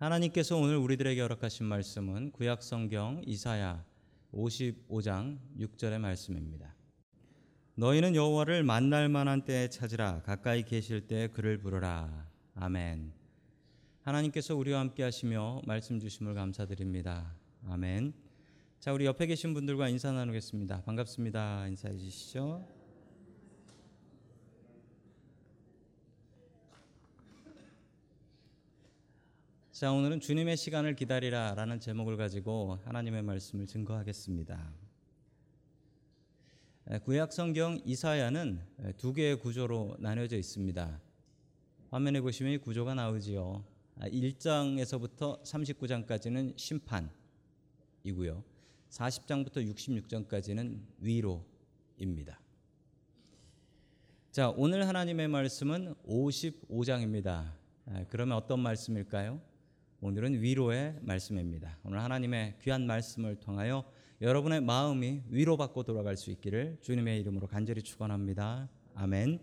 하나님께서 오늘 우리들에게 허락하신 말씀은 구약 성경 이사야 55장 6절의 말씀입니다. 너희는 여호와를 만날 만한 때에 찾으라 가까이 계실 때 그를 부르라. 아멘. 하나님께서 우리와 함께 하시며 말씀 주심을 감사드립니다. 아멘. 자, 우리 옆에 계신 분들과 인사 나누겠습니다. 반갑습니다. 인사해 주시죠. 자, 오늘은 주님의 시간을 기다리라 라는 제목을 가지고 하나님의 말씀을 증거하겠습니다. 구약 성경 이사야는 두 개의 구조로 나뉘어져 있습니다. 화면에 보시면 이 구조가 나오지요. 1장에서부터 39장까지는 심판이고요. 40장부터 66장까지는 위로입니다. 자, 오늘 하나님의 말씀은 55장입니다. 그러면 어떤 말씀일까요? 오늘은 위로의 말씀입니다. 오늘 하나님의 귀한 말씀을 통하여 여러분의 마음이 위로받고 돌아갈 수 있기를 주님의 이름으로 간절히 축원합니다. 아멘.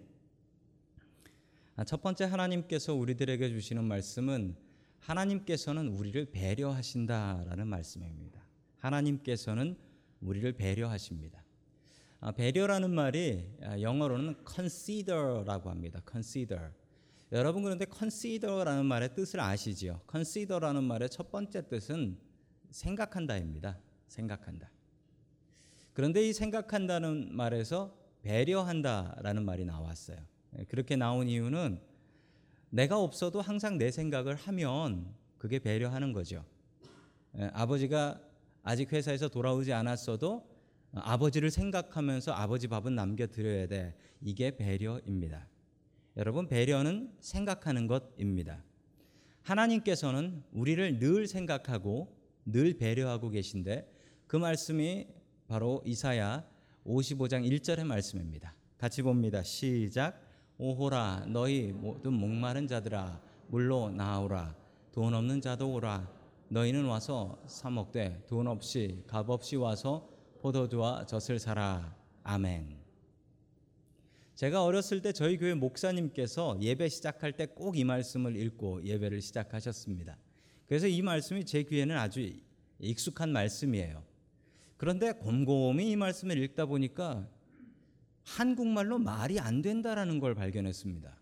아, 첫 번째 하나님께서 우리들에게 주시는 말씀은 하나님께서는 우리를 배려하신다라는 말씀입니다. 하나님께서는 우리를 배려하십니다. 아, 배려라는 말이 아, 영어로는 consider라고 합니다. consider. 여러분 그런데 consider라는 말의 뜻을 아시지요? consider라는 말의 첫 번째 뜻은 생각한다입니다. 생각한다. 그런데 이 생각한다는 말에서 배려한다라는 말이 나왔어요. 예, 그렇게 나온 이유는 내가 없어도 항상 내 생각을 하면 그게 배려하는 거죠. 예, 아버지가 아직 회사에서 돌아오지 않았어도 아버지를 생각하면서 아버지 밥은 남겨드려야 돼. 이게 배려입니다. 여러분, 배려는 생각하는 것입니다. 하나님께서는 우리를 늘 생각하고 늘 배려하고 계신데 그 말씀이 바로 이사야 55장 1절의 말씀입니다. 같이 봅니다. 시작. 오호라 너희 모든 목마른 자들아 물로 나오라 돈 없는 자도 오라 너희는 와서 사 먹되 돈 없이 값 없이 와서 포도주와 젖을 사라 아멘. 제가 어렸을 때 저희 교회 목사님께서 예배 시작할 때 꼭 이 말씀을 읽고 예배를 시작하셨습니다. 그래서 이 말씀이 제 귀에는 아주 익숙한 말씀이에요. 그런데 곰곰이 이 말씀을 읽다 보니까 한국말로 말이 안 된다라는 걸 발견했습니다.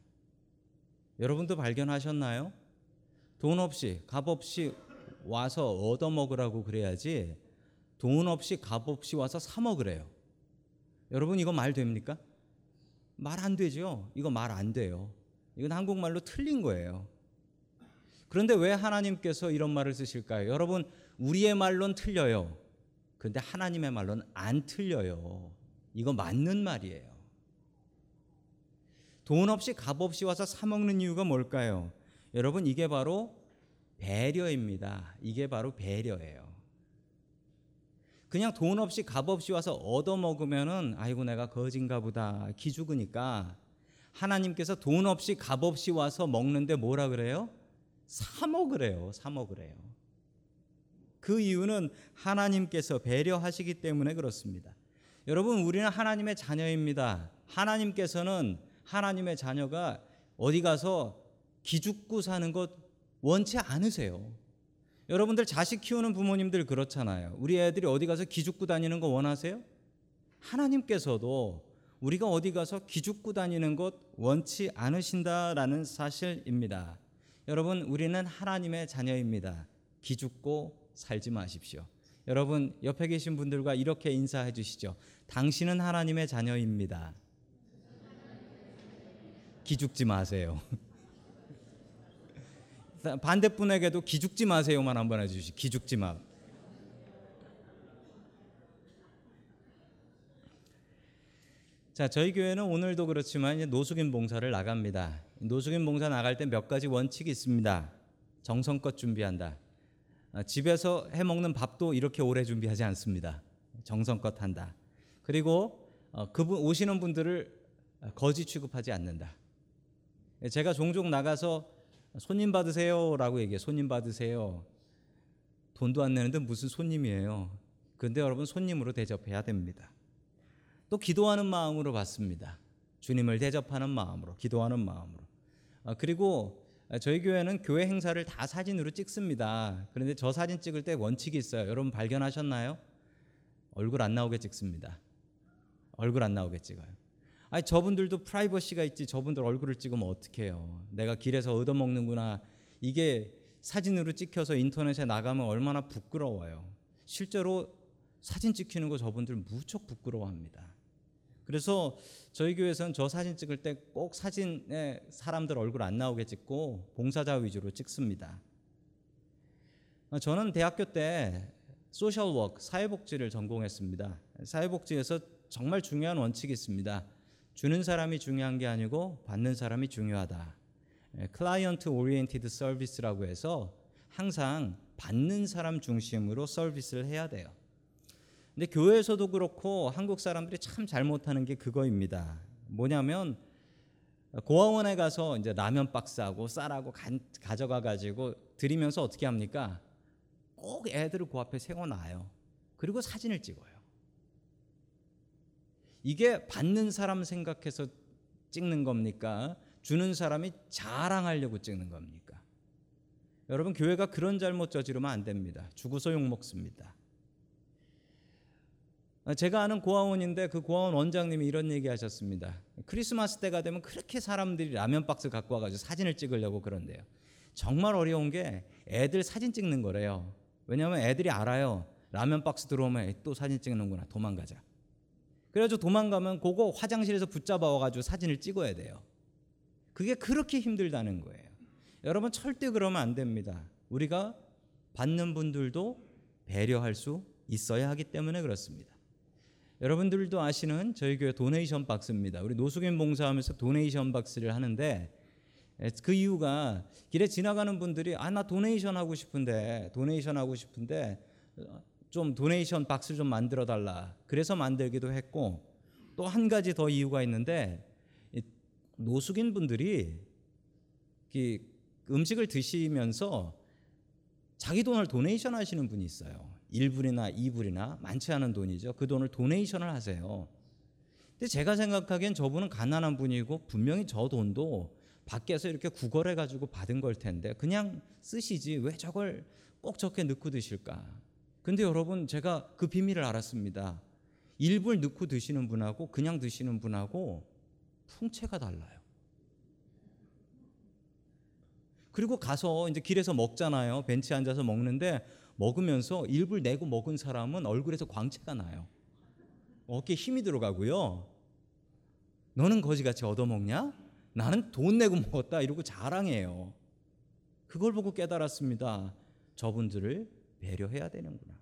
여러분도 발견하셨나요? 돈 없이 값 없이 와서 얻어 먹으라고 그래야지 돈 없이 값 없이 와서 사 먹으래요. 여러분 이거 말 됩니까? 말 안 되죠. 이거 말 안 돼요. 이건 한국말로 틀린 거예요. 그런데 왜 하나님께서 이런 말을 쓰실까요? 여러분 우리의 말론 틀려요. 그런데 하나님의 말론 안 틀려요. 이거 맞는 말이에요. 돈 없이 값 없이 와서 사 먹는 이유가 뭘까요? 여러분 이게 바로 배려입니다. 이게 바로 배려예요. 그냥 돈 없이 값 없이 와서 얻어 먹으면은 아이고 내가 거진가 보다 기죽으니까 하나님께서 돈 없이 값 없이 와서 먹는데 뭐라 그래요? 사 먹으래요. 사 먹으래요. 그 이유는 하나님께서 배려하시기 때문에 그렇습니다. 여러분 우리는 하나님의 자녀입니다. 하나님께서는 하나님의 자녀가 어디 가서 기죽고 사는 것 원치 않으세요. 여러분들 자식 키우는 부모님들 그렇잖아요. 우리 애들이 어디 가서 기죽고 다니는 거 원하세요? 하나님께서도 우리가 어디 가서 기죽고 다니는 것 원치 않으신다라는 사실입니다. 여러분 우리는 하나님의 자녀입니다. 기죽고 살지 마십시오. 여러분 옆에 계신 분들과 이렇게 인사해 주시죠. 당신은 하나님의 자녀입니다. 기죽지 마세요. 반대분에게도 기죽지 마세요만 한번 해주시. 기죽지 마. 자, 저희 교회는 오늘도 그렇지만 이제 노숙인 봉사를 나갑니다. 노숙인 봉사 나갈 때 몇 가지 원칙이 있습니다. 정성껏 준비한다. 아, 집에서 해 먹는 밥도 이렇게 오래 준비하지 않습니다. 정성껏 한다. 그리고 어, 그분 오시는 분들을 거지 취급하지 않는다. 제가 종종 나가서 손님 받으세요라고 얘기해. 손님 받으세요. 돈도 안 내는데 무슨 손님이에요. 그런데 여러분 손님으로 대접해야 됩니다. 또 기도하는 마음으로 받습니다. 주님을 대접하는 마음으로, 기도하는 마음으로. 아, 그리고 아, 저희 교회는 교회 행사를 다 사진으로 찍습니다. 그런데 저 사진 찍을 때 원칙이 있어요. 여러분 발견하셨나요? 얼굴 안 나오게 찍습니다. 얼굴 안 나오게 찍어요. 아니 저분들도 프라이버시가 있지. 저분들 얼굴을 찍으면 어떡해요? 내가 길에서 얻어먹는구나. 이게 사진으로 찍혀서 인터넷에 나가면 얼마나 부끄러워요. 실제로 사진 찍히는 거 저분들 무척 부끄러워합니다. 그래서 저희 교회에서는 저 사진 찍을 때 꼭 사진에 사람들 얼굴 안 나오게 찍고 봉사자 위주로 찍습니다. 어, 저는 대학교 때 social work 사회복지를 전공했습니다. 사회복지에서 정말 중요한 원칙이 있습니다. 주는 사람이 중요한 게 아니고 받는 사람이 중요하다. client oriented service라고 해서 항상 받는 사람 중심으로 서비스를 해야 돼요. 근데 교회에서도 그렇고 한국 사람들이 참 잘못하는 게 그거입니다. 뭐냐면 고아원에 가서 이제 라면 박스하고 쌀하고 간- 가져가 가지고 드리면서 어떻게 합니까? 꼭 애들을 그 앞에 세워 놔요. 그리고 사진을 찍어요. 이게 받는 사람 생각해서 찍는 겁니까? 주는 사람이 자랑하려고 찍는 겁니까? 여러분 교회가 그런 잘못 저지르면 안 됩니다. 죽어서 욕 먹습니다. 제가 아는 고아원인데 그 고아원 원장님이 이런 얘기 하셨습니다. 크리스마스 때가 되면 그렇게 사람들이 라면 박스 갖고 와가지고 사진을 찍으려고 그런데요. 정말 어려운 게 애들 사진 찍는 거래요. 왜냐하면 애들이 알아요. 라면 박스 들어오면 또 사진 찍는구나. 도망가자. 그래가지고 도망가면 그거 화장실에서 붙잡아 와가지고 사진을 찍어야 돼요. 그게 그렇게 힘들다는 거예요. 여러분 절대 그러면 안 됩니다. 우리가 받는 분들도 배려할 수 있어야 하기 때문에 그렇습니다. 여러분들도 아시는 저희 교회 도네이션 박스입니다. 우리 노숙인 봉사하면서 도네이션 박스를 하는데 그 이유가 길에 지나가는 분들이 아 나 donation 하고 싶은데 donation 하고 싶은데 좀 donation box 좀 만들어 달라. 그래서 만들기도 했고 또 한 가지 더 이유가 있는데 노숙인 분들이 음식을 드시면서 자기 돈을 donation 하시는 분이 있어요. 1불이나 2불이나 많지 않은 돈이죠. 그 돈을 donation을 하세요. 근데 제가 생각하기엔 저분은 가난한 분이고 분명히 저 돈도 밖에서 이렇게 구걸해 가지고 받은 걸 텐데 그냥 쓰시지 왜 저걸 꼭 저렇게 넣고 드실까? 근데 여러분 제가 그 비밀을 알았습니다. 1불 넣고 드시는 분하고 그냥 드시는 분하고 풍채가 달라요. 그리고 가서 이제 길에서 먹잖아요. 벤치에 앉아서 먹는데 먹으면서 일불 내고 먹은 사람은 얼굴에서 광채가 나요. 어깨에 힘이 들어가고요. 너는 거지같이 얻어먹냐? 나는 돈 내고 먹었다 이러고 자랑해요. 그걸 보고 깨달았습니다. 저분들을 배려해야 되는구나.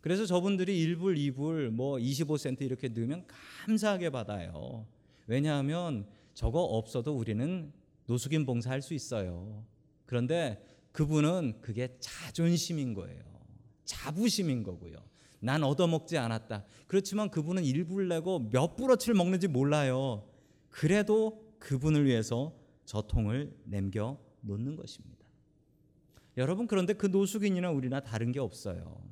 그래서 저분들이 1불, 2불, 뭐 25센트 이렇게 넣으면 감사하게 받아요. 왜냐하면 저거 없어도 우리는 노숙인 봉사할 수 있어요. 그런데 그분은 그게 자존심인 거예요. 자부심인 거고요. 난 얻어먹지 않았다. 그렇지만 그분은 일불 내고 몇 불어치를 먹는지 몰라요. 그래도 그분을 위해서 저 통을 남겨 놓는 것입니다. 여러분 그런데 그 노숙인이나 우리나 다른 게 없어요.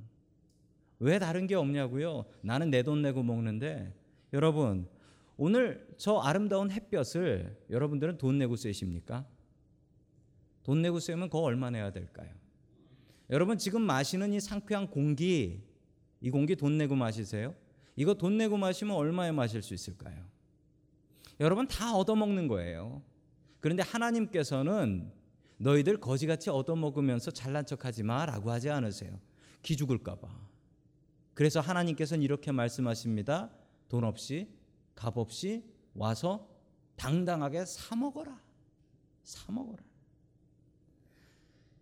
왜 다른 게 없냐고요? 나는 내 돈 내고 먹는데 여러분 오늘 저 아름다운 햇볕을 여러분들은 돈 내고 쐬십니까? 돈 내고 쐬면 그거 얼마 내야 될까요? 여러분 지금 마시는 이 상쾌한 공기 이 공기 돈 내고 마시세요? 이거 돈 내고 마시면 얼마에 마실 수 있을까요? 여러분 다 얻어먹는 거예요. 그런데 하나님께서는 너희들 거지같이 얻어먹으면서 잘난 척하지 마라고 하지 않으세요. 기죽을까 봐. 그래서 하나님께서는 이렇게 말씀하십니다. 돈 없이 값 없이 와서 당당하게 사 먹어라. 사 먹어라.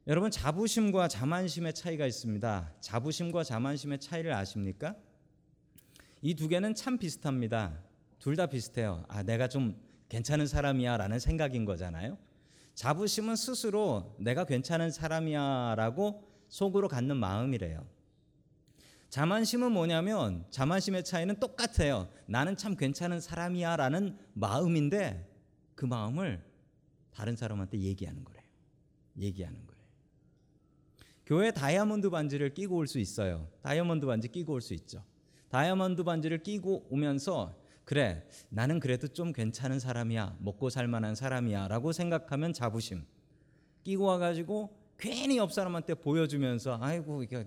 여러분 자부심과 자만심의 차이가 있습니다. 자부심과 자만심의 차이를 아십니까? 이 두 개는 참 비슷합니다. 둘 다 비슷해요. 아, 내가 좀 괜찮은 사람이야라는 생각인 거잖아요. 자부심은 스스로 내가 괜찮은 사람이야라고 속으로 갖는 마음이래요. 자만심은 뭐냐면 자만심의 차이는 똑같아요. 나는 참 괜찮은 사람이야라는 마음인데 그 마음을 다른 사람한테 얘기하는 거래요. 얘기하는 거예요. 교회 다이아몬드 반지를 끼고 올 수 있어요. 다이아몬드 반지 끼고 올 수 있죠. 다이아몬드 반지를 끼고 오면서 그래 나는 그래도 좀 괜찮은 사람이야 먹고 살 만한 사람이야라고 생각하면 자부심. 끼고 와가지고 괜히 옆 사람한테 보여주면서 아이고 이거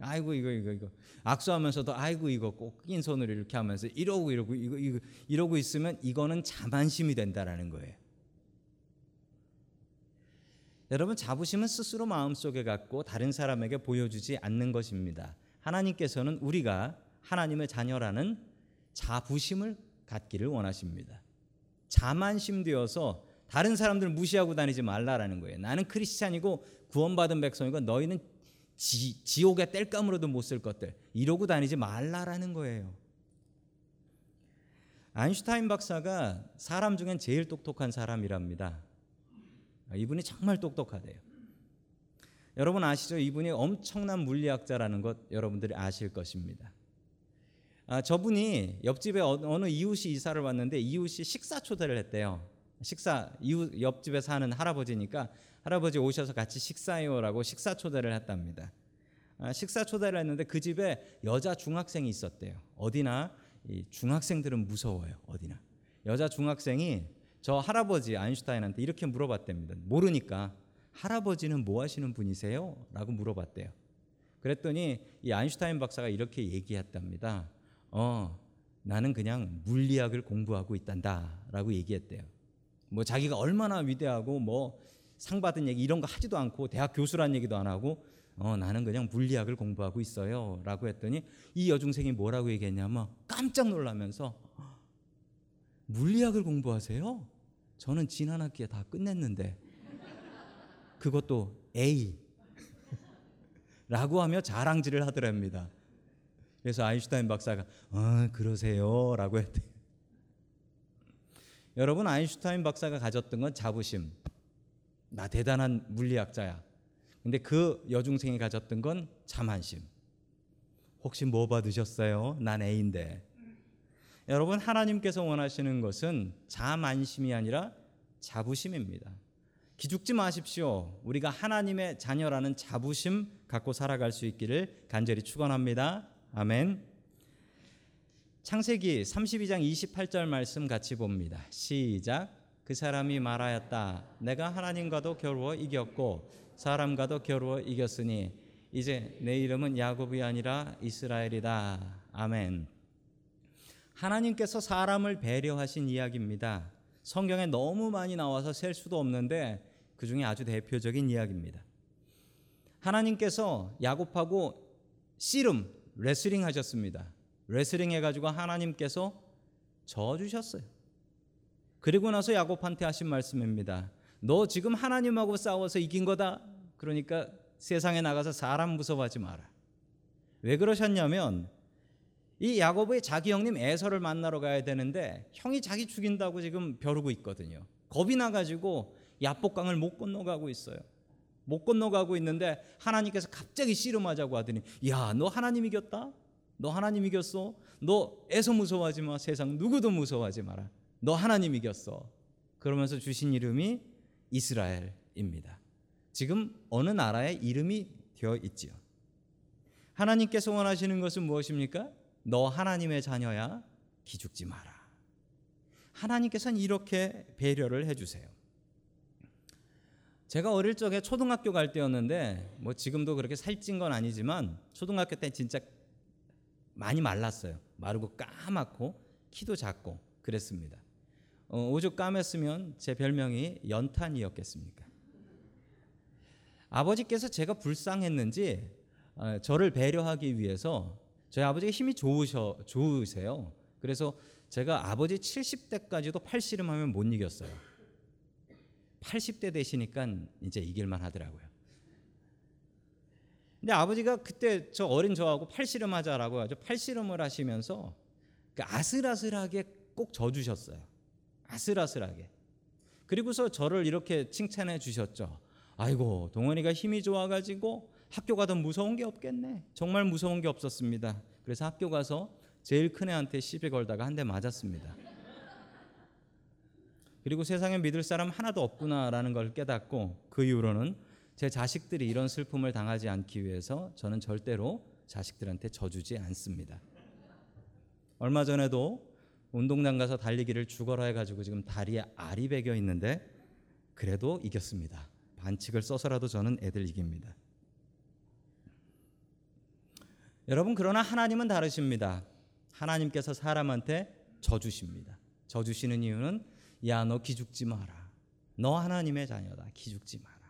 아이고 이거 이거 이거 악수하면서도 아이고 이거 꼭 낀 손으로 이렇게 하면서 이러고 이러고 이거 이거 이러고 있으면 이거는 자만심이 된다라는 거예요. 여러분 자부심은 스스로 마음속에 갖고 다른 사람에게 보여주지 않는 것입니다. 하나님께서는 우리가 하나님의 자녀라는 자부심을 갖기를 원하십니다. 자만심 되어서 다른 사람들 무시하고 다니지 말라라는 거예요. 나는 크리스찬이고 구원받은 백성이고 너희는 지, 지옥의 땔감으로도 못 쓸 것들 이러고 다니지 말라라는 거예요. 아인슈타인 박사가 사람 중엔 제일 똑똑한 사람이랍니다. 이분이 정말 똑똑하대요. 여러분 아시죠? 이분이 엄청난 물리학자라는 것 여러분들이 아실 것입니다. 아, 저분이 옆집에 어느 이웃이 이사를 왔는데 이웃이 식사 초대를 했대요. 식사 이웃 옆집에 사는 할아버지니까 할아버지 오셔서 같이 식사해요라고 식사 초대를 했답니다. 아, 식사 초대를 했는데 그 집에 여자 중학생이 있었대요. 어디나 이 중학생들은 무서워요. 어디나 여자 중학생이 저 할아버지 아인슈타인한테 이렇게 물어봤답니다. 모르니까 할아버지는 뭐 하시는 분이세요? 라고 물어봤대요. 그랬더니 이 아인슈타인 박사가 이렇게 얘기했답니다. 어, 나는 그냥 물리학을 공부하고 있단다 라고 얘기했대요. 뭐 자기가 얼마나 위대하고 뭐 상 받은 얘기 이런 거 하지도 않고 대학 교수란 얘기도 안 하고 어, 나는 그냥 물리학을 공부하고 있어요라고 했더니 이 여중생이 뭐라고 얘기했냐면 깜짝 놀라면서 물리학을 공부하세요? 저는 지난 학기에 다 끝냈는데 그것도 A 라고 하며 자랑질을 하더랍니다. 그래서 아인슈타인 박사가 어, 그러세요라고 했대. 여러분 아인슈타인 박사가 가졌던 건 자부심. 나 대단한 물리학자야. 근데 그 여중생이 가졌던 건 자만심. 혹시 뭐 받으셨어요? 난 A인데. 여러분 하나님께서 원하시는 것은 자만심이 아니라 자부심입니다. 기죽지 마십시오. 우리가 하나님의 자녀라는 자부심 갖고 살아갈 수 있기를 간절히 축원합니다. 아멘. 창세기 32장 28절 말씀 같이 봅니다. 시작. 그 사람이 말하였다. 내가 하나님과도 겨루어 이겼고 사람과도 겨루어 이겼으니 이제 내 이름은 야곱이 아니라 이스라엘이다. 아멘. 하나님께서 사람을 배려하신 이야기입니다. 성경에 너무 많이 나와서 셀 수도 없는데 그 중에 아주 대표적인 이야기입니다. 하나님께서 야곱하고 씨름 레슬링 하셨습니다. 레슬링 해가지고 하나님께서 져 주셨어요. 그리고 나서 야곱한테 하신 말씀입니다. 너 지금 하나님하고 싸워서 이긴 거다. 그러니까 세상에 나가서 사람 무서워하지 마라. 왜 그러셨냐면 이 야곱의 자기 형님 에서를 만나러 가야 되는데 형이 자기 죽인다고 지금 벼르고 있거든요. 겁이 나가지고 야복강을 못 건너가고 있어요. 못 건너가고 있는데 하나님께서 갑자기 씨름하자고 하더니 야 너 하나님 이겼다? 너 하나님 이겼어? 너 에서 무서워하지 마. 세상 누구도 무서워하지 마라. 너 하나님 이겼어. 그러면서 주신 이름이 이스라엘입니다. 지금 어느 나라의 이름이 되어 있지요. 하나님께서 원하시는 것은 무엇입니까? 너 하나님의 자녀야 기죽지 마라. 하나님께서는 이렇게 배려를 해주세요. 제가 어릴 적에 초등학교 갈 때였는데 뭐 지금도 그렇게 살찐 건 아니지만 초등학교 때 진짜 많이 말랐어요. 마르고 까맣고 키도 작고 그랬습니다. 어, 오죽 까맸으면 제 별명이 연탄이었겠습니까? 아버지께서 제가 불쌍했는지 어, 저를 배려하기 위해서 저희 아버지가 힘이 좋으셔 좋으세요. 그래서 제가 아버지 70대까지도 팔씨름하면 못 이겼어요. 80대 되시니까 이제 이길만 하더라고요. 근데 아버지가 그때 저 어린 저하고 팔씨름 하자라고 하죠. 팔씨름을 하시면서 그 아슬아슬하게 꼭 져주셨어요. 아슬아슬하게. 그리고서 저를 이렇게 칭찬해 주셨죠. 아이고 동원이가 힘이 좋아가지고 학교 가도 무서운 게 없겠네. 정말 무서운 게 없었습니다. 그래서 학교 가서 제일 큰 애한테 시비 걸다가 한 대 맞았습니다. 그리고 세상에 믿을 사람 하나도 없구나라는 걸 깨닫고 그 이후로는 제 자식들이 이런 슬픔을 당하지 않기 위해서 저는 절대로 자식들한테 져주지 않습니다. 얼마 전에도 운동장 가서 달리기를 죽어라 해가지고 지금 다리에 알이 배겨 있는데 그래도 이겼습니다. 반칙을 써서라도 저는 애들 이깁니다. 여러분 그러나 하나님은 다르십니다. 하나님께서 사람한테 져 주십니다. 져 주시는 이유는 야 너 기죽지 마라. 너 하나님의 자녀다. 기죽지 마라.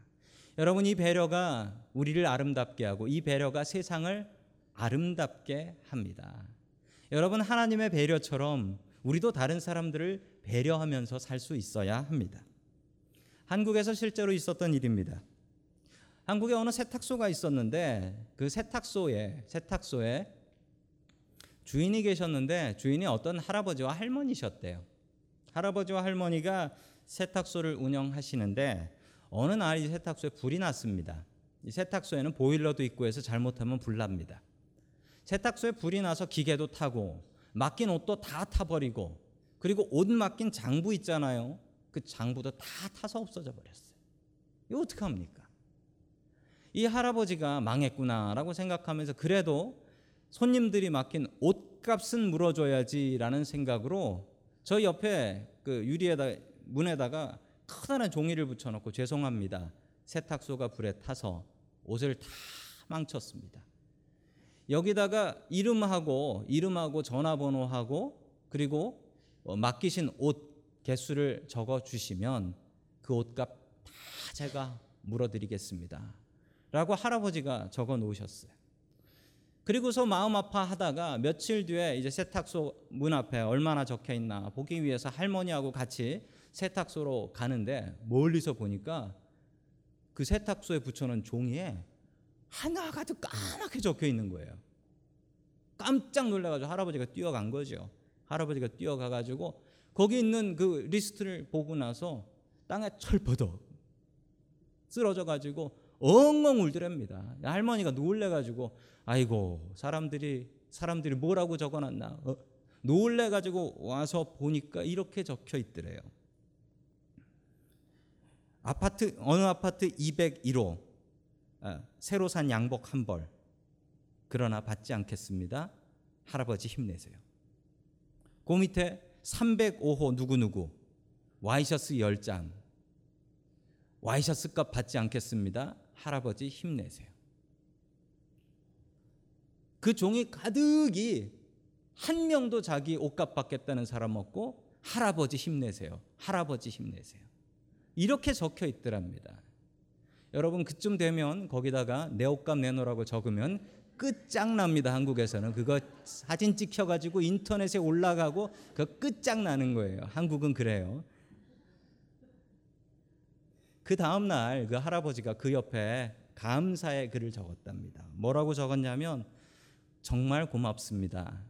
여러분 이 배려가 우리를 아름답게 하고 이 배려가 세상을 아름답게 합니다. 여러분 하나님의 배려처럼 우리도 다른 사람들을 배려하면서 살 수 있어야 합니다. 한국에서 실제로 있었던 일입니다. 한국에 어느 세탁소가 있었는데 그 세탁소에 세탁소에 주인이 계셨는데 주인이 어떤 할아버지와 할머니셨대요. 할아버지와 할머니가 세탁소를 운영하시는데 어느 날 이 세탁소에 불이 났습니다. 이 세탁소에는 보일러도 있고 해서 잘못하면 불납니다. 세탁소에 불이 나서 기계도 타고 맡긴 옷도 다 타버리고 그리고 옷 맡긴 장부 있잖아요. 그 장부도 다 타서 없어져 버렸어요. 이거 어떻게 합니까? 이 할아버지가 망했구나라고 생각하면서 그래도 손님들이 맡긴 옷값은 물어줘야지라는 생각으로 저 옆에 그 유리에다 문에다가 커다란 종이를 붙여놓고 죄송합니다. 세탁소가 불에 타서 옷을 다 망쳤습니다. 여기다가 이름하고 이름하고 전화번호하고 그리고 어, 맡기신 옷 개수를 적어 주시면 그 옷값 다 제가 물어드리겠습니다. 라고 할아버지가 적어 놓으셨어요. 그리고서 마음 아파하다가 며칠 뒤에 이제 세탁소 문 앞에 얼마나 적혀 있나 보기 위해서 할머니하고 같이 세탁소로 가는데 멀리서 보니까 그 세탁소에 붙여놓은 종이에 하나 가득 까맣게 적혀 있는 거예요. 깜짝 놀라가지고 할아버지가 뛰어간 거죠. 할아버지가 뛰어가가지고 거기 있는 그 리스트를 보고 나서 땅에 철퍼덕 쓰러져가지고 엉엉 울더랍니다. 할머니가 놀래가지고 아이고 사람들이 사람들이 뭐라고 적어놨나 어, 놀래가지고 와서 보니까 이렇게 적혀 있더래요. 아파트 어느 아파트 201호 아, 새로 산 양복 한 벌. 그러나 받지 않겠습니다. 할아버지 힘내세요. 그 밑에 305호 누구누구 와이셔츠 10장 와이셔츠 값 받지 않겠습니다. 할아버지 힘내세요. 그 종이 가득이 한 명도 자기 옷값 받겠다는 사람 없고 할아버지 힘내세요. 할아버지 힘내세요. 이렇게 적혀 있더랍니다. 여러분 그쯤 되면 거기다가 내 옷값 내놓으라고 적으면 끝장납니다. 한국에서는 그거 사진 찍혀 가지고 인터넷에 올라가고 그 끝장나는 거예요. 한국은 그래요. 그 다음 날 그 할아버지가 그 옆에 감사의 글을 적었답니다. 뭐라고 적었냐면 정말 고맙습니다.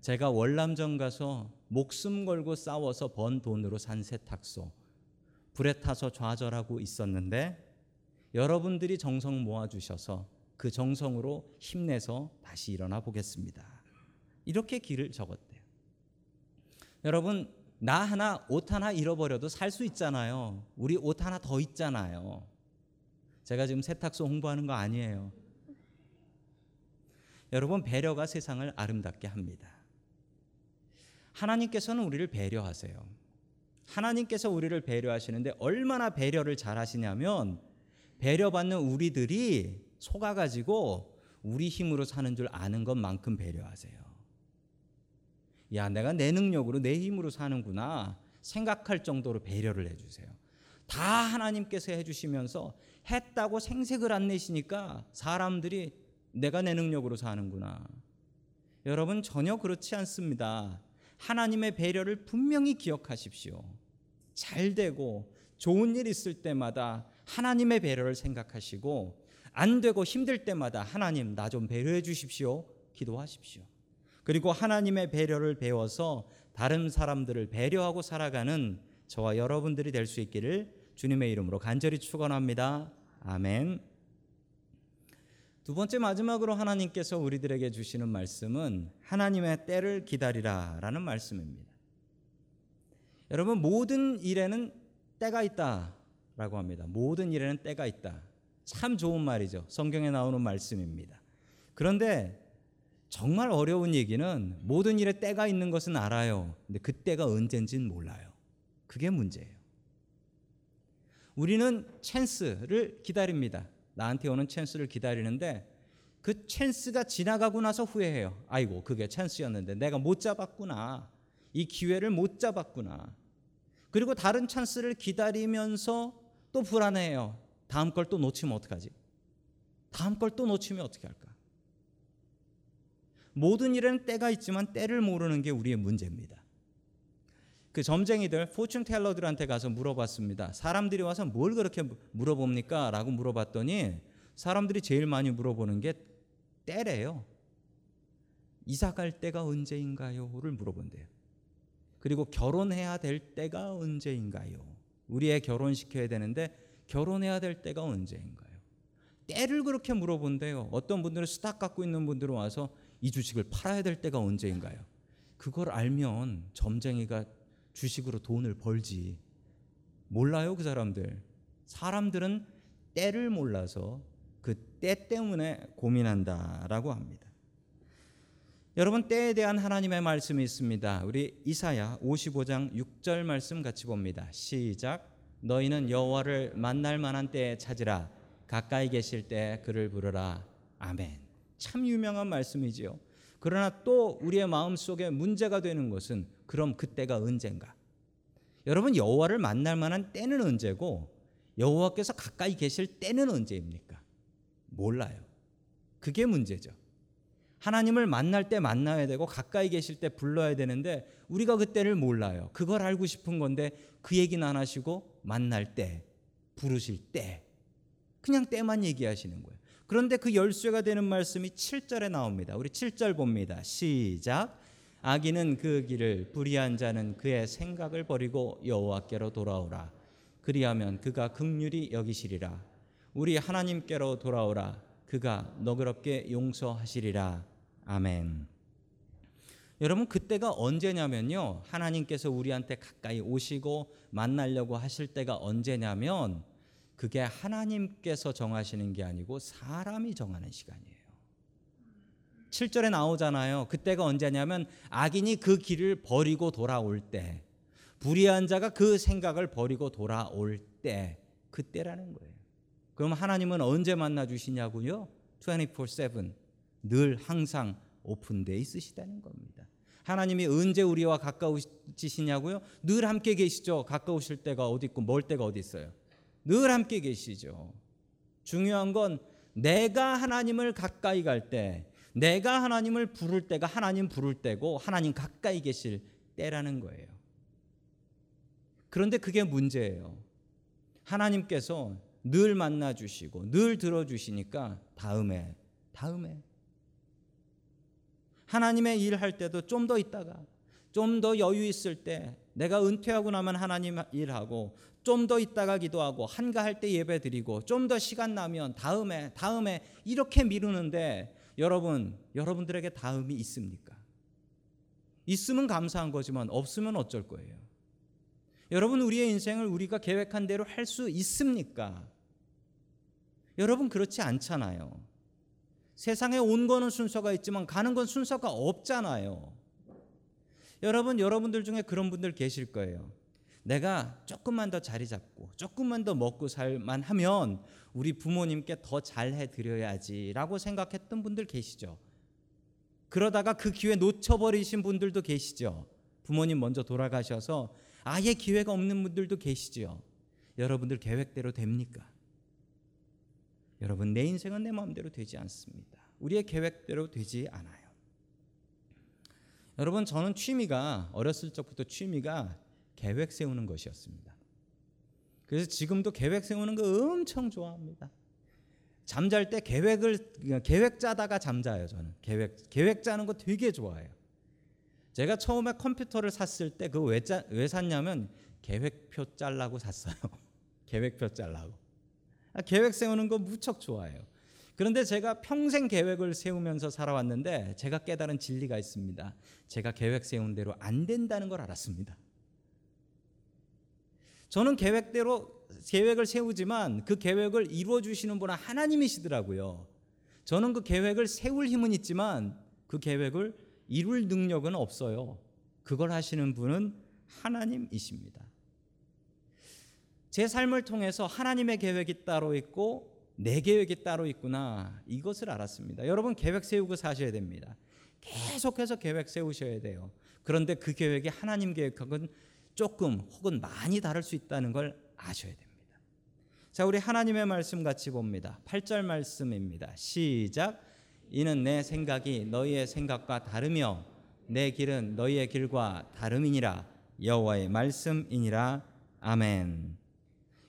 제가 월남전 가서 목숨 걸고 싸워서 번 돈으로 산 세탁소 불에 타서 좌절하고 있었는데 여러분들이 정성 모아 주셔서 그 정성으로 힘내서 다시 일어나 보겠습니다. 이렇게 길을 적었대요. 여러분 나 하나 옷 하나 잃어버려도 살 수 있잖아요. 우리 옷 하나 더 있잖아요. 제가 지금 세탁소 홍보하는 거 아니에요. 여러분 배려가 세상을 아름답게 합니다. 하나님께서는 우리를 배려하세요. 하나님께서 우리를 배려하시는데 얼마나 배려를 잘 하시냐면 배려받는 우리들이 속아가지고 우리 힘으로 사는 줄 아는 것만큼 배려하세요. 야, 내가 내 능력으로 내 힘으로 사는구나 생각할 정도로 배려를 해주세요. 다 하나님께서 해주시면서 했다고 생색을 안 내시니까 사람들이 내가 내 능력으로 사는구나. 여러분 전혀 그렇지 않습니다. 하나님의 배려를 분명히 기억하십시오. 잘 되고 좋은 일 있을 때마다 하나님의 배려를 생각하시고 안 되고 힘들 때마다 하나님 나 좀 배려해 주십시오. 기도하십시오. 그리고 하나님의 배려를 배워서 다른 사람들을 배려하고 살아가는 저와 여러분들이 될 수 있기를 주님의 이름으로 간절히 축원합니다. 아멘. 두 번째 마지막으로 하나님께서 우리들에게 주시는 말씀은 하나님의 때를 기다리라라는 말씀입니다. 여러분 모든 일에는 때가 있다라고 합니다. 모든 일에는 때가 있다. 참 좋은 말이죠. 성경에 나오는 말씀입니다. 그런데 정말 어려운 얘기는 모든 일에 때가 있는 것은 알아요. 근데 그 때가 언젠진 몰라요. 그게 문제예요. 우리는 찬스를 기다립니다. 나한테 오는 찬스를 기다리는데 그 찬스가 지나가고 나서 후회해요. 아이고, 그게 찬스였는데 내가 못 잡았구나. 이 기회를 못 잡았구나. 그리고 다른 찬스를 기다리면서 또 불안해요. 다음 걸 또 놓치면 어떡하지? 다음 걸 또 놓치면 어떻게 할까? 모든 일에는 때가 있지만 때를 모르는 게 우리의 문제입니다. 그 점쟁이들 포춘 텔러들한테 가서 물어봤습니다. 사람들이 와서 뭘 그렇게 물어봅니까? 라고 물어봤더니 사람들이 제일 많이 물어보는 게 때래요. 이사 갈 때가 언제인가요?를 물어본대요. 그리고 결혼해야 될 때가 언제인가요? 우리의 결혼시켜야 되는데 결혼해야 될 때가 언제인가요? 때를 그렇게 물어본대요. 어떤 분들은 스탁 갖고 있는 분들은 와서 이 주식을 팔아야 될 때가 언제인가요? 그걸 알면 점쟁이가 주식으로 돈을 벌지. 몰라요, 그 사람들. 사람들은 때를 몰라서 그 때 때문에 고민한다라고 합니다. 여러분 때에 대한 하나님의 말씀이 있습니다. 우리 이사야 55장 6절 말씀 같이 봅니다. 시작. 너희는 여호와를 만날 만한 때에 찾으라. 가까이 계실 때 그를 부르라. 아멘. 참 유명한 말씀이지요. 그러나 또 우리의 마음 속에 문제가 되는 것은 그럼 그때가 언젠가? 여러분 여호와를 만날 만한 때는 언제고 여호와께서 가까이 계실 때는 언제입니까? 몰라요. 그게 문제죠. 하나님을 만날 때 만나야 되고 가까이 계실 때 불러야 되는데 우리가 그때를 몰라요. 그걸 알고 싶은 건데 그 얘기는 안 하시고 만날 때 부르실 때 그냥 때만 얘기하시는 거예요. 그런데 그 열쇠가 되는 말씀이 7절에 나옵니다. 우리 7절 봅니다. 시작. 악인은 그 길을 불의한 자는 그의 생각을 버리고 여호와께로 돌아오라. 그리하면 그가 극률이 여기시리라. 우리 하나님께로 돌아오라. 그가 너그럽게 용서하시리라. 아멘. 여러분 그때가 언제냐면요. 하나님께서 우리한테 가까이 오시고 만나려고 하실 때가 언제냐면 그게 하나님께서 정하시는 게 아니고 사람이 정하는 시간이에요. 7절에 나오잖아요. 그때가 언제냐면 악인이 그 길을 버리고 돌아올 때, 불의한 자가 그 생각을 버리고 돌아올 때, 그때라는 거예요. 그럼 하나님은 언제 만나 주시냐고요? 24/7 늘 항상 오픈돼 있으시다는 겁니다. 하나님이 언제 우리와 가까우시냐고요? 늘 함께 계시죠. 가까우실 때가 어디 있고 멀 때가 어디 있어요? 늘 함께 계시죠. 중요한 건 내가 하나님을 가까이 갈 때, 내가 하나님을 부를 때가 하나님 부를 때고 하나님 가까이 계실 때라는 거예요. 그런데 그게 문제예요. 하나님께서 늘 만나 주시고 늘 들어 주시니까 다음에 다음에 하나님의 일할 때도 좀 더 있다가 좀 더 여유 있을 때 내가 은퇴하고 나면 하나님 일하고 좀 더 있다가 기도하고 한가할 때 예배 드리고 좀 더 시간 나면 다음에 다음에 이렇게 미루는데 여러분 여러분들에게 다음이 있습니까? 있으면 감사한 거지만 없으면 어쩔 거예요. 여러분 우리의 인생을 우리가 계획한 대로 할 수 있습니까? 여러분 그렇지 않잖아요. 세상에 온 거는 순서가 있지만 가는 건 순서가 없잖아요. 여러분 여러분들 중에 그런 분들 계실 거예요. 내가 조금만 더 자리 잡고 조금만 더 먹고 살만 하면 우리 부모님께 더 잘해 드려야지라고 생각했던 분들 계시죠. 그러다가 그 기회 놓쳐버리신 분들도 계시죠. 부모님 먼저 돌아가셔서 아예 기회가 없는 분들도 계시죠. 여러분들 계획대로 됩니까? 여러분 내 인생은 내 마음대로 되지 않습니다. 우리의 계획대로 되지 않아요. 여러분 저는 취미가 어렸을 적부터 취미가 계획 세우는 것이었습니다. 그래서 지금도 계획 세우는 거 엄청 좋아합니다. 잠잘 때 계획을 계획 짜다가 잠자요 저는 계획 계획 짜는 거 되게 좋아해요. 제가 처음에 컴퓨터를 샀을 때 그 왜 왜 샀냐면 계획표 짤라고 샀어요. 계획표 짤라고. 아, 계획 세우는 거 무척 좋아해요. 그런데 제가 평생 계획을 세우면서 살아왔는데 제가 깨달은 진리가 있습니다. 제가 계획 세운 대로 안 된다는 걸 알았습니다. 저는 계획대로 계획을 세우지만 그 계획을 이루어 주시는 분은 하나님이시더라고요. 저는 그 계획을 세울 힘은 있지만 그 계획을 이룰 능력은 없어요. 그걸 하시는 분은 하나님이십니다. 제 삶을 통해서 하나님의 계획이 따로 있고 내 계획이 따로 있구나 이것을 알았습니다. 여러분 계획 세우고 사셔야 됩니다. 계속해서 계획 세우셔야 돼요. 그런데 그 계획이 하나님 계획하고는 조금 혹은 많이 다를 수 있다는 걸 아셔야 됩니다. 자, 우리 하나님의 말씀 같이 봅니다. 8절 말씀입니다. 시작. 이는 내 생각이 너희의 생각과 다르며 내 길은 너희의 길과 다름이니라 여호와의 말씀이니라. 아멘.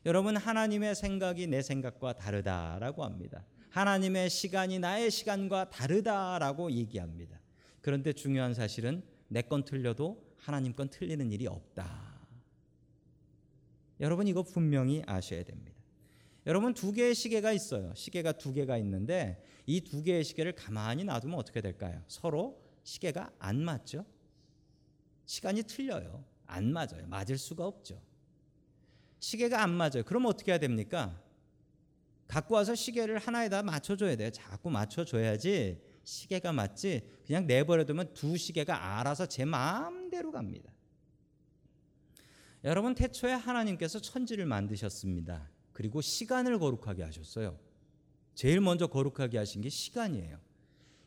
여러분 하나님의 생각이 내 생각과 다르다라고 합니다. 하나님의 시간이 나의 시간과 다르다라고 얘기합니다. 그런데 중요한 사실은 내 건 틀려도 하나님 건 틀리는 일이 없다. 여러분 이거 분명히 아셔야 됩니다. 여러분 두 개의 시계가 있어요. 시계가 두 개가 있는데 이 두 개의 시계를 가만히 놔두면 어떻게 될까요? 서로 시계가 안 맞죠? 시간이 틀려요. 안 맞아요. 맞을 수가 없죠. 시계가 안 맞아요. 그럼 어떻게 해야 됩니까? 갖고 와서 시계를 하나에다 맞춰줘야 돼요. 자꾸 맞춰줘야지 시계가 맞지. 그냥 내버려두면 두 시계가 알아서 제 마음대로 갑니다. 여러분 태초에 하나님께서 천지를 만드셨습니다. 그리고 시간을 거룩하게 하셨어요. 제일 먼저 거룩하게 하신 게 시간이에요.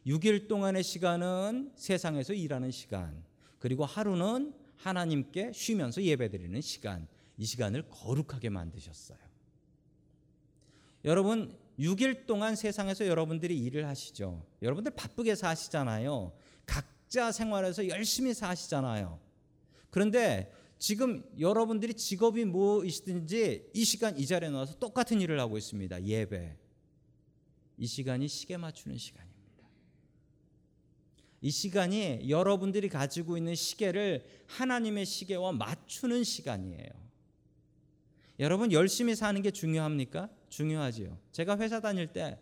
6일 동안의 시간은 세상에서 일하는 시간, 그리고 하루는 하나님께 쉬면서 예배드리는 시간, 이 시간을 거룩하게 만드셨어요. 여러분, 6일 동안 세상에서 여러분들이 일을 하시죠. 여러분들 바쁘게 사시잖아요. 각자 생활에서 열심히 사시잖아요. 그런데 지금 여러분들이 직업이 무엇이든지 이 시간 이 자리에 나와서 똑같은 일을 하고 있습니다. 예배. 이 시간이 시계 맞추는 시간입니다. 이 시간이 여러분들이 가지고 있는 시계를 하나님의 시계와 맞추는 시간이에요. 여러분 열심히 사는 게 중요합니까? 중요하지요. 제가 회사 다닐 때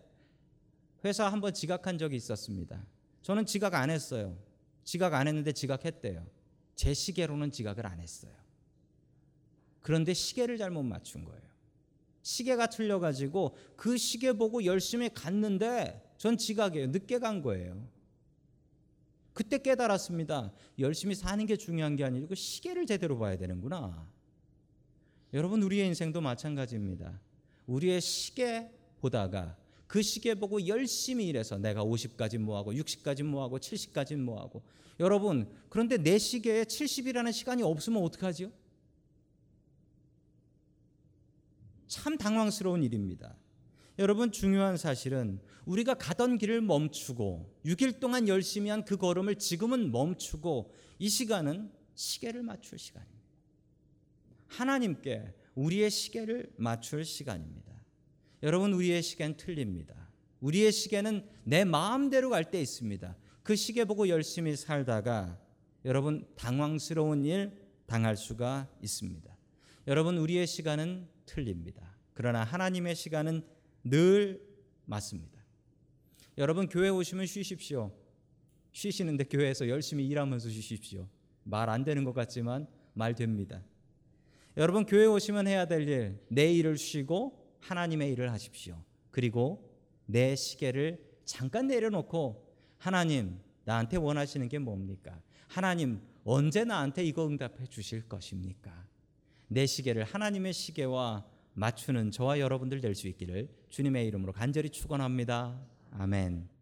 회사 한번 지각한 적이 있었습니다. 저는 지각 안 했어요. 지각 안 했는데 지각했대요. 제 시계로는 지각을 안 했어요. 그런데 시계를 잘못 맞춘 거예요. 시계가 틀려가지고 그 시계 보고 열심히 갔는데 전 지각이에요. 늦게 간 거예요. 그때 깨달았습니다. 열심히 사는 게 중요한 게 아니고 시계를 제대로 봐야 되는구나. 여러분 우리의 인생도 마찬가지입니다. 우리의 시계 보다가 그 시계 보고 열심히 일해서 내가 50까지 모아고 60까지 모아고 70까지 모아고 여러분 그런데 내 시계에 70이라는 시간이 없으면 어떡하지요? 참 당황스러운 일입니다. 여러분 중요한 사실은 우리가 가던 길을 멈추고 6일 동안 열심히 한 그 걸음을 지금은 멈추고 이 시간은 시계를 맞출 시간입니다. 하나님께 우리의 시계를 맞출 시간입니다. 여러분 우리의 시계는 틀립니다. 우리의 시계는 내 마음대로 갈 때 있습니다. 그 시계 보고 열심히 살다가 여러분 당황스러운 일 당할 수가 있습니다. 여러분 우리의 시간은 틀립니다. 그러나 하나님의 시간은 늘 맞습니다. 여러분 교회 오시면 쉬십시오. 쉬시는데 교회에서 열심히 일하면서 쉬십시오. 말 안 되는 것 같지만 말 됩니다. 여러분 교회 오시면 해야 될 일, 내 일을 쉬고 하나님의 일을 하십시오. 그리고 내 시계를 잠깐 내려놓고 하나님 나한테 원하시는 게 뭡니까? 하나님 언제 나한테 이거 응답해 주실 것입니까? 내 시계를 하나님의 시계와 맞추는 저와 여러분들 될 수 있기를 주님의 이름으로 간절히 축원합니다. 아멘.